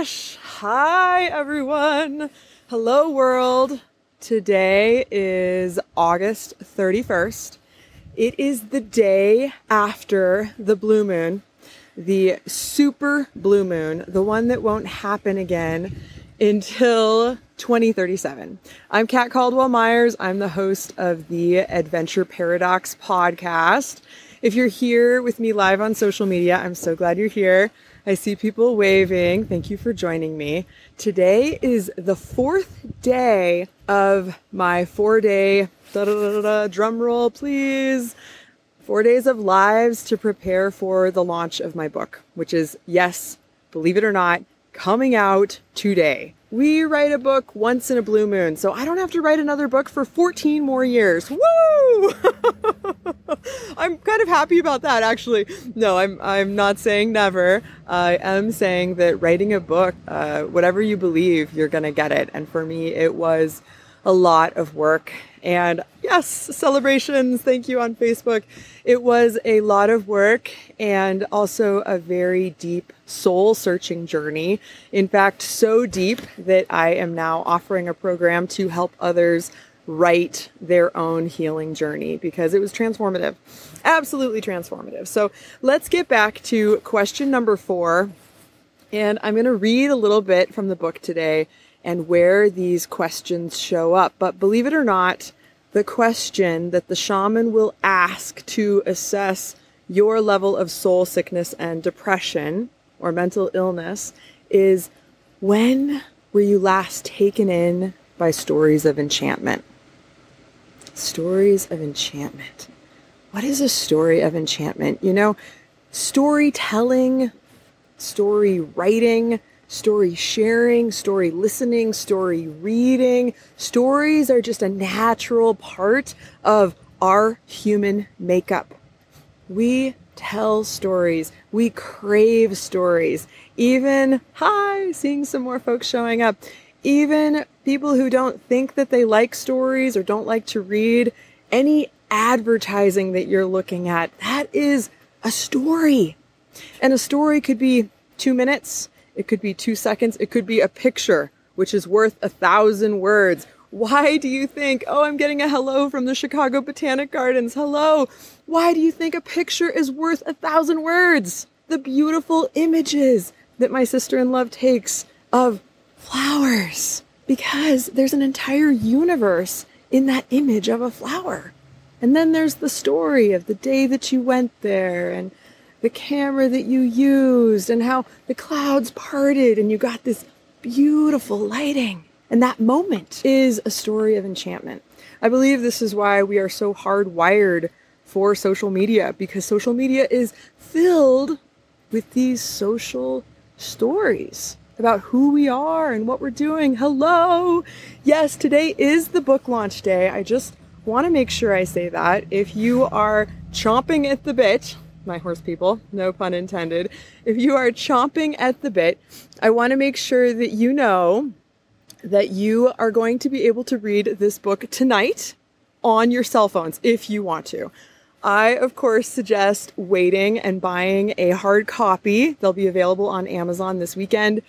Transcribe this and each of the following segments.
gosh. Hi, everyone. Hello, world. Today is August 31st. It is the day after the blue moon, the super blue moon, the one that won't happen again until 2037. I'm Cat Caldwell Myers. I'm the host of the Adventure Paradox podcast. If you're here with me live on social media, I'm so glad you're here. I see people waving. Thank you for joining me. Today is the fourth day of my four day drum roll, please. Four days of lives to prepare for the launch of my book, which is, yes, believe it or not, coming out today. We write a book once in a blue moon, so I don't have to write another book for 14 more years. Woo! I'm kind of happy about that actually. No, I'm I'm not saying never. I am saying that writing a book, uh, whatever you believe, you're gonna get it. And for me, it was a lot of work. And yes, celebrations. Thank you on Facebook. It was a lot of work and also a very deep soul searching journey. In fact, so deep that I am now offering a program to help others write their own healing journey because it was transformative. Absolutely transformative. So let's get back to question number four. And I'm going to read a little bit from the book today and where these questions show up. But believe it or not, the question that the shaman will ask to assess your level of soul sickness and depression or mental illness is when were you last taken in by stories of enchantment? Stories of enchantment. What is a story of enchantment? You know, storytelling, story writing, story sharing, story listening, story reading. Stories are just a natural part of our human makeup. We tell stories. We crave stories. Even, hi, seeing some more folks showing up. Even people who don't think that they like stories or don't like to read, any advertising that you're looking at, that is a story. And a story could be two minutes, it could be two seconds. It could be a picture, which is worth a thousand words. Why do you think, oh, I'm getting a hello from the Chicago Botanic Gardens? Hello. Why do you think a picture is worth a thousand words? The beautiful images that my sister in love takes of flowers. Because there's an entire universe in that image of a flower. And then there's the story of the day that you went there and the camera that you used and how the clouds parted and you got this beautiful lighting. And that moment is a story of enchantment. I believe this is why we are so hardwired for social media because social media is filled with these social stories about who we are and what we're doing. Hello! Yes, today is the book launch day. I just want to make sure I say that. If you are chomping at the bit, my horse people, no pun intended. If you are chomping at the bit, I want to make sure that you know that you are going to be able to read this book tonight on your cell phones if you want to. I, of course, suggest waiting and buying a hard copy. They'll be available on Amazon this weekend.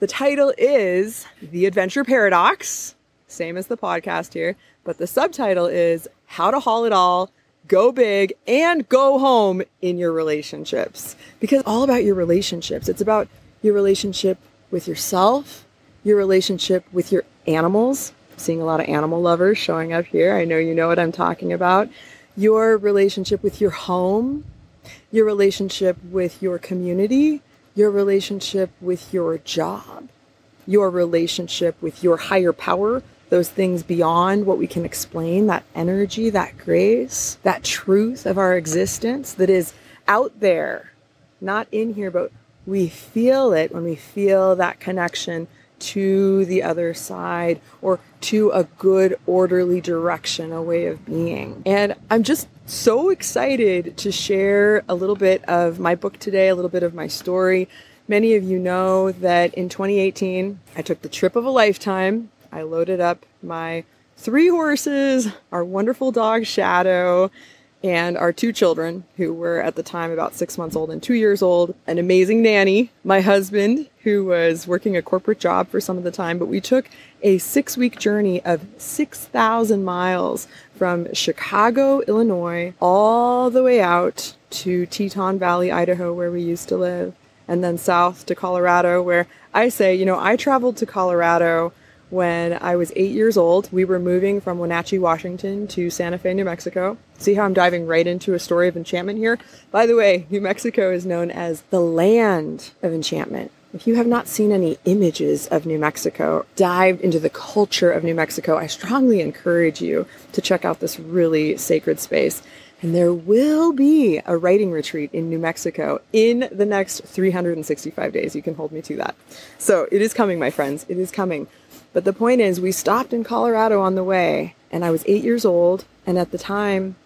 The title is The Adventure Paradox, same as the podcast here, but the subtitle is How to Haul It All go big and go home in your relationships because all about your relationships. It's about your relationship with yourself, your relationship with your animals. I'm seeing a lot of animal lovers showing up here. I know you know what I'm talking about. Your relationship with your home, your relationship with your community, your relationship with your job, your relationship with your higher power, those things beyond what we can explain, that energy, that grace, that truth of our existence that is out there, not in here, but we feel it when we feel that connection to the other side or to a good, orderly direction, a way of being. And I'm just so excited to share a little bit of my book today, a little bit of my story. Many of you know that in 2018, I took the trip of a lifetime I loaded up my three horses, our wonderful dog Shadow, and our two children, who were at the time about six months old and two years old, an amazing nanny, my husband, who was working a corporate job for some of the time, but we took a six week journey of 6,000 miles from Chicago, Illinois, all the way out to Teton Valley, Idaho, where we used to live, and then south to Colorado, where I say, you know, I traveled to Colorado when I was eight years old. We were moving from Wenatchee, Washington to Santa Fe, New Mexico. See how I'm diving right into a story of enchantment here? By the way, New Mexico is known as the land of enchantment. If you have not seen any images of New Mexico, dive into the culture of New Mexico, I strongly encourage you to check out this really sacred space. And there will be a writing retreat in New Mexico in the next 365 days. You can hold me to that. So it is coming, my friends. It is coming. But the point is, we stopped in Colorado on the way, and I was eight years old. And at the time,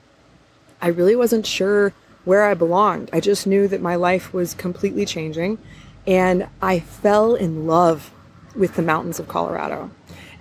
I really wasn't sure where I belonged. I just knew that my life was completely changing. And I fell in love with the mountains of Colorado.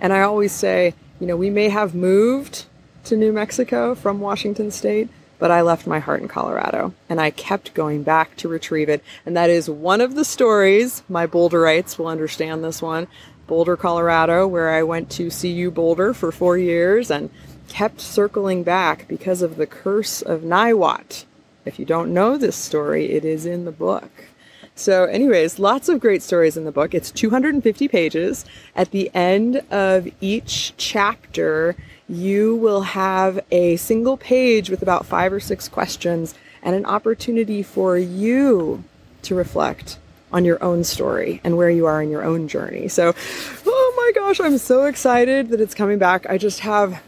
And I always say, you know, we may have moved to New Mexico from Washington State, but I left my heart in Colorado and I kept going back to retrieve it. And that is one of the stories. My Boulderites will understand this one. Boulder, Colorado, where I went to CU Boulder for four years and kept circling back because of the curse of Niwot. If you don't know this story, it is in the book. So, anyways, lots of great stories in the book. It's 250 pages. At the end of each chapter, you will have a single page with about five or six questions and an opportunity for you to reflect on your own story and where you are in your own journey. So, oh my gosh, I'm so excited that it's coming back. I just have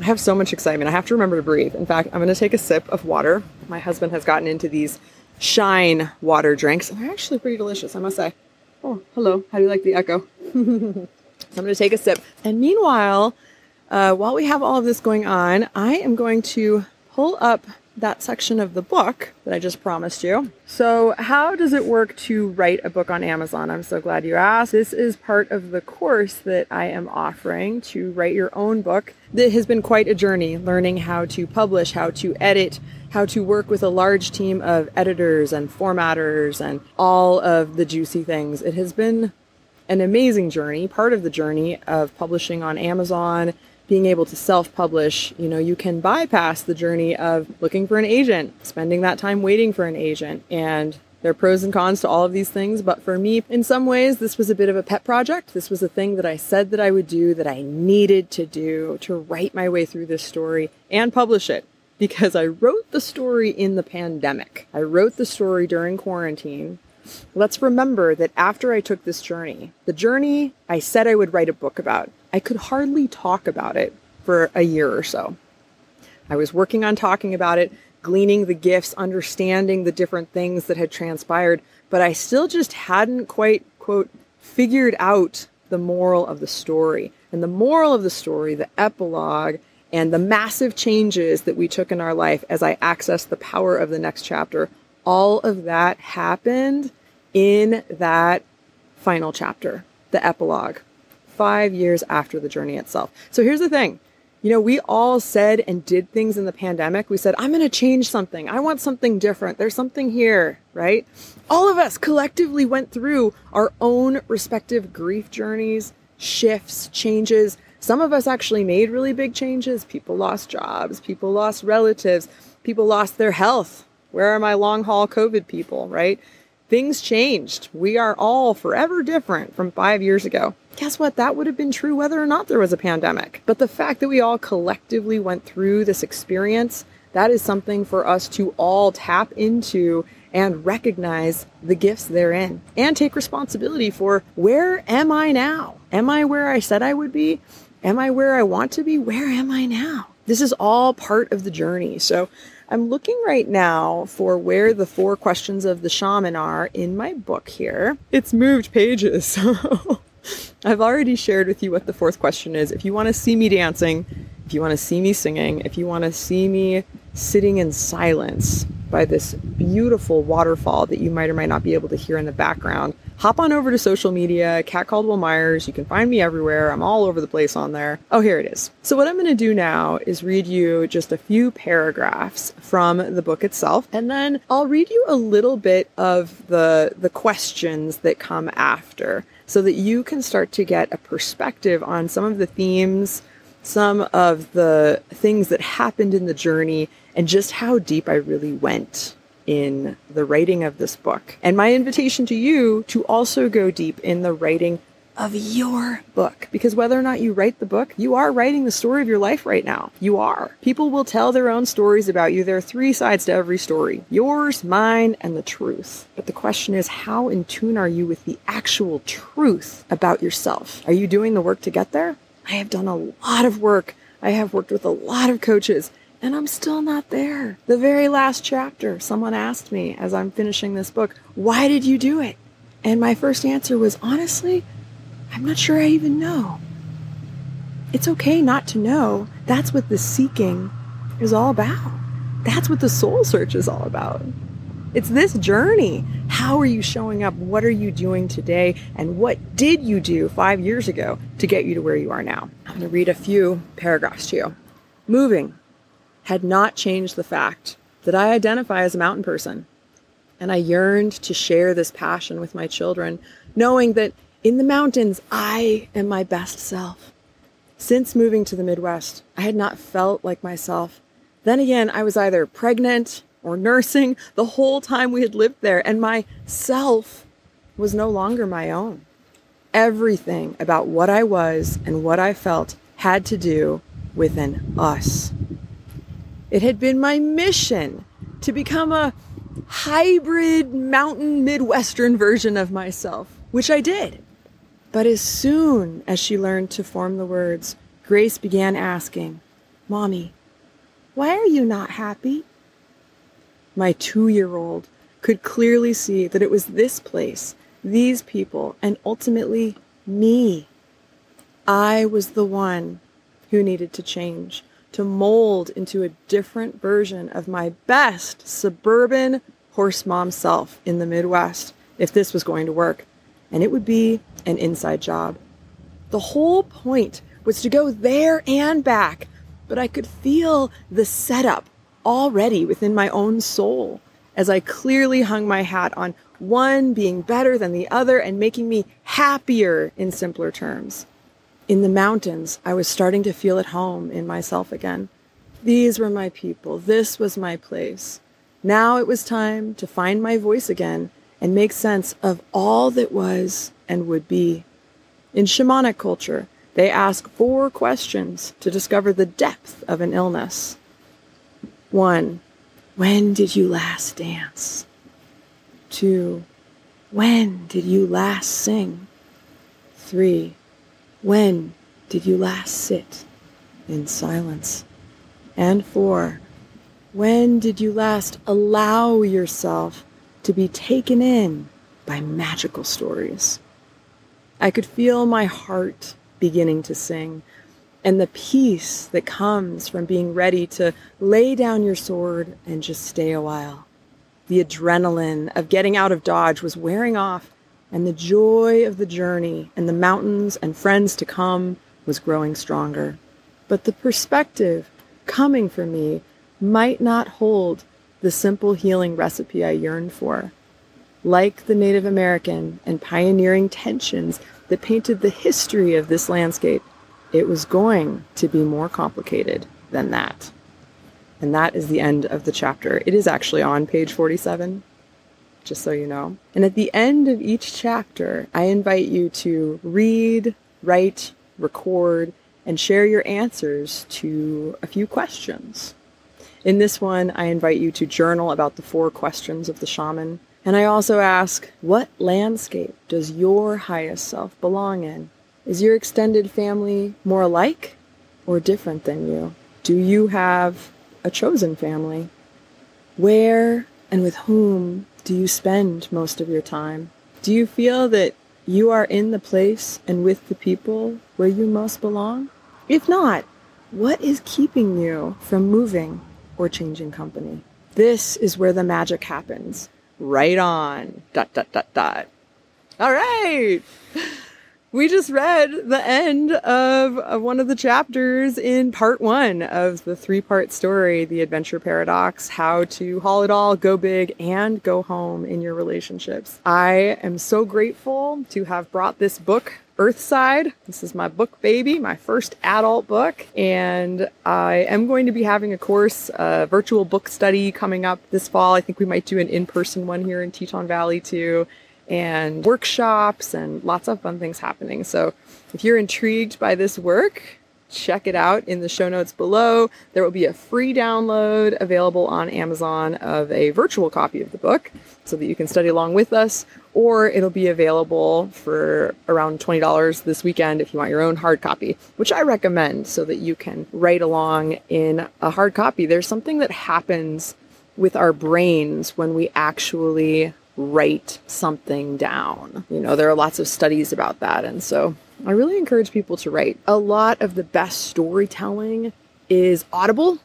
I have so much excitement. I have to remember to breathe. In fact, I'm going to take a sip of water. My husband has gotten into these Shine water drinks. They're actually pretty delicious, I must say. Oh, hello. How do you like the echo? so I'm going to take a sip. And meanwhile, uh, while we have all of this going on, I am going to pull up that section of the book that I just promised you. So, how does it work to write a book on Amazon? I'm so glad you asked. This is part of the course that I am offering to write your own book. That has been quite a journey learning how to publish, how to edit, how to work with a large team of editors and formatters and all of the juicy things. It has been an amazing journey, part of the journey of publishing on Amazon being able to self publish, you know, you can bypass the journey of looking for an agent, spending that time waiting for an agent. And there are pros and cons to all of these things. But for me, in some ways, this was a bit of a pet project. This was a thing that I said that I would do, that I needed to do to write my way through this story and publish it. Because I wrote the story in the pandemic. I wrote the story during quarantine. Let's remember that after I took this journey, the journey I said I would write a book about, I could hardly talk about it for a year or so. I was working on talking about it, gleaning the gifts, understanding the different things that had transpired, but I still just hadn't quite, quote, figured out the moral of the story. And the moral of the story, the epilogue, and the massive changes that we took in our life as I accessed the power of the next chapter, all of that happened in that final chapter, the epilogue five years after the journey itself. So here's the thing. You know, we all said and did things in the pandemic. We said, I'm going to change something. I want something different. There's something here, right? All of us collectively went through our own respective grief journeys, shifts, changes. Some of us actually made really big changes. People lost jobs, people lost relatives, people lost their health. Where are my long haul COVID people, right? Things changed. We are all forever different from five years ago guess what? That would have been true whether or not there was a pandemic. But the fact that we all collectively went through this experience, that is something for us to all tap into and recognize the gifts therein and take responsibility for where am I now? Am I where I said I would be? Am I where I want to be? Where am I now? This is all part of the journey. So I'm looking right now for where the four questions of the shaman are in my book here. It's moved pages. So I've already shared with you what the fourth question is. If you want to see me dancing, if you want to see me singing, if you want to see me sitting in silence by this beautiful waterfall that you might or might not be able to hear in the background, hop on over to social media, Cat Caldwell Myers. You can find me everywhere. I'm all over the place on there. Oh, here it is. So, what I'm going to do now is read you just a few paragraphs from the book itself, and then I'll read you a little bit of the, the questions that come after so that you can start to get a perspective on some of the themes, some of the things that happened in the journey, and just how deep I really went in the writing of this book. And my invitation to you to also go deep in the writing of your book. Because whether or not you write the book, you are writing the story of your life right now. You are. People will tell their own stories about you. There are three sides to every story yours, mine, and the truth. But the question is, how in tune are you with the actual truth about yourself? Are you doing the work to get there? I have done a lot of work. I have worked with a lot of coaches and I'm still not there. The very last chapter, someone asked me as I'm finishing this book, why did you do it? And my first answer was, honestly, I'm not sure I even know. It's okay not to know. That's what the seeking is all about. That's what the soul search is all about. It's this journey. How are you showing up? What are you doing today? And what did you do five years ago to get you to where you are now? I'm going to read a few paragraphs to you. Moving had not changed the fact that I identify as a mountain person. And I yearned to share this passion with my children, knowing that in the mountains, I am my best self. Since moving to the Midwest, I had not felt like myself. Then again, I was either pregnant or nursing the whole time we had lived there, and my self was no longer my own. Everything about what I was and what I felt had to do with an us. It had been my mission to become a hybrid mountain Midwestern version of myself, which I did. But as soon as she learned to form the words, Grace began asking, Mommy, why are you not happy? My two year old could clearly see that it was this place, these people, and ultimately me. I was the one who needed to change to mold into a different version of my best suburban horse mom self in the Midwest if this was going to work. And it would be an inside job. The whole point was to go there and back, but I could feel the setup already within my own soul as I clearly hung my hat on one being better than the other and making me happier in simpler terms in the mountains, I was starting to feel at home in myself again. These were my people. This was my place. Now it was time to find my voice again and make sense of all that was and would be. In shamanic culture, they ask four questions to discover the depth of an illness. One, when did you last dance? Two, when did you last sing? Three, when did you last sit in silence? And four, when did you last allow yourself to be taken in by magical stories? I could feel my heart beginning to sing and the peace that comes from being ready to lay down your sword and just stay a while. The adrenaline of getting out of Dodge was wearing off and the joy of the journey and the mountains and friends to come was growing stronger. But the perspective coming for me might not hold the simple healing recipe I yearned for. Like the Native American and pioneering tensions that painted the history of this landscape, it was going to be more complicated than that. And that is the end of the chapter. It is actually on page 47 just so you know. And at the end of each chapter, I invite you to read, write, record, and share your answers to a few questions. In this one, I invite you to journal about the four questions of the shaman. And I also ask, what landscape does your highest self belong in? Is your extended family more alike or different than you? Do you have a chosen family? Where and with whom do you spend most of your time? Do you feel that you are in the place and with the people where you most belong? If not, what is keeping you from moving or changing company? This is where the magic happens. Right on. Dot, dot, dot, dot. All right. We just read the end of, of one of the chapters in part one of the three part story, The Adventure Paradox How to Haul It All, Go Big, and Go Home in Your Relationships. I am so grateful to have brought this book Earthside. This is my book baby, my first adult book. And I am going to be having a course, a virtual book study coming up this fall. I think we might do an in person one here in Teton Valley too and workshops and lots of fun things happening. So if you're intrigued by this work, check it out in the show notes below. There will be a free download available on Amazon of a virtual copy of the book so that you can study along with us, or it'll be available for around $20 this weekend if you want your own hard copy, which I recommend so that you can write along in a hard copy. There's something that happens with our brains when we actually write something down. You know, there are lots of studies about that. And so I really encourage people to write. A lot of the best storytelling is audible.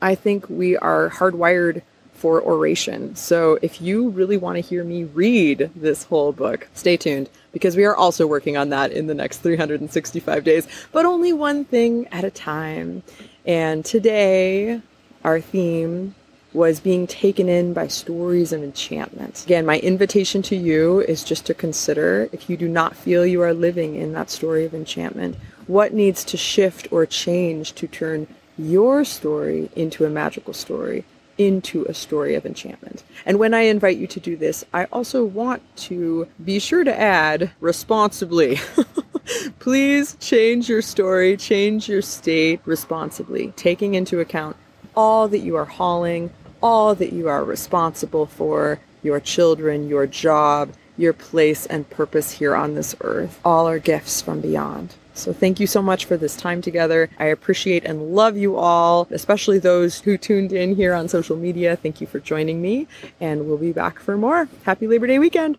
I think we are hardwired for oration. So if you really want to hear me read this whole book, stay tuned because we are also working on that in the next 365 days, but only one thing at a time. And today, our theme was being taken in by stories of enchantment. Again, my invitation to you is just to consider if you do not feel you are living in that story of enchantment, what needs to shift or change to turn your story into a magical story, into a story of enchantment. And when I invite you to do this, I also want to be sure to add responsibly. Please change your story, change your state responsibly, taking into account all that you are hauling, all that you are responsible for your children, your job, your place and purpose here on this earth. All are gifts from beyond. So thank you so much for this time together. I appreciate and love you all, especially those who tuned in here on social media. Thank you for joining me, and we'll be back for more. Happy Labor Day weekend.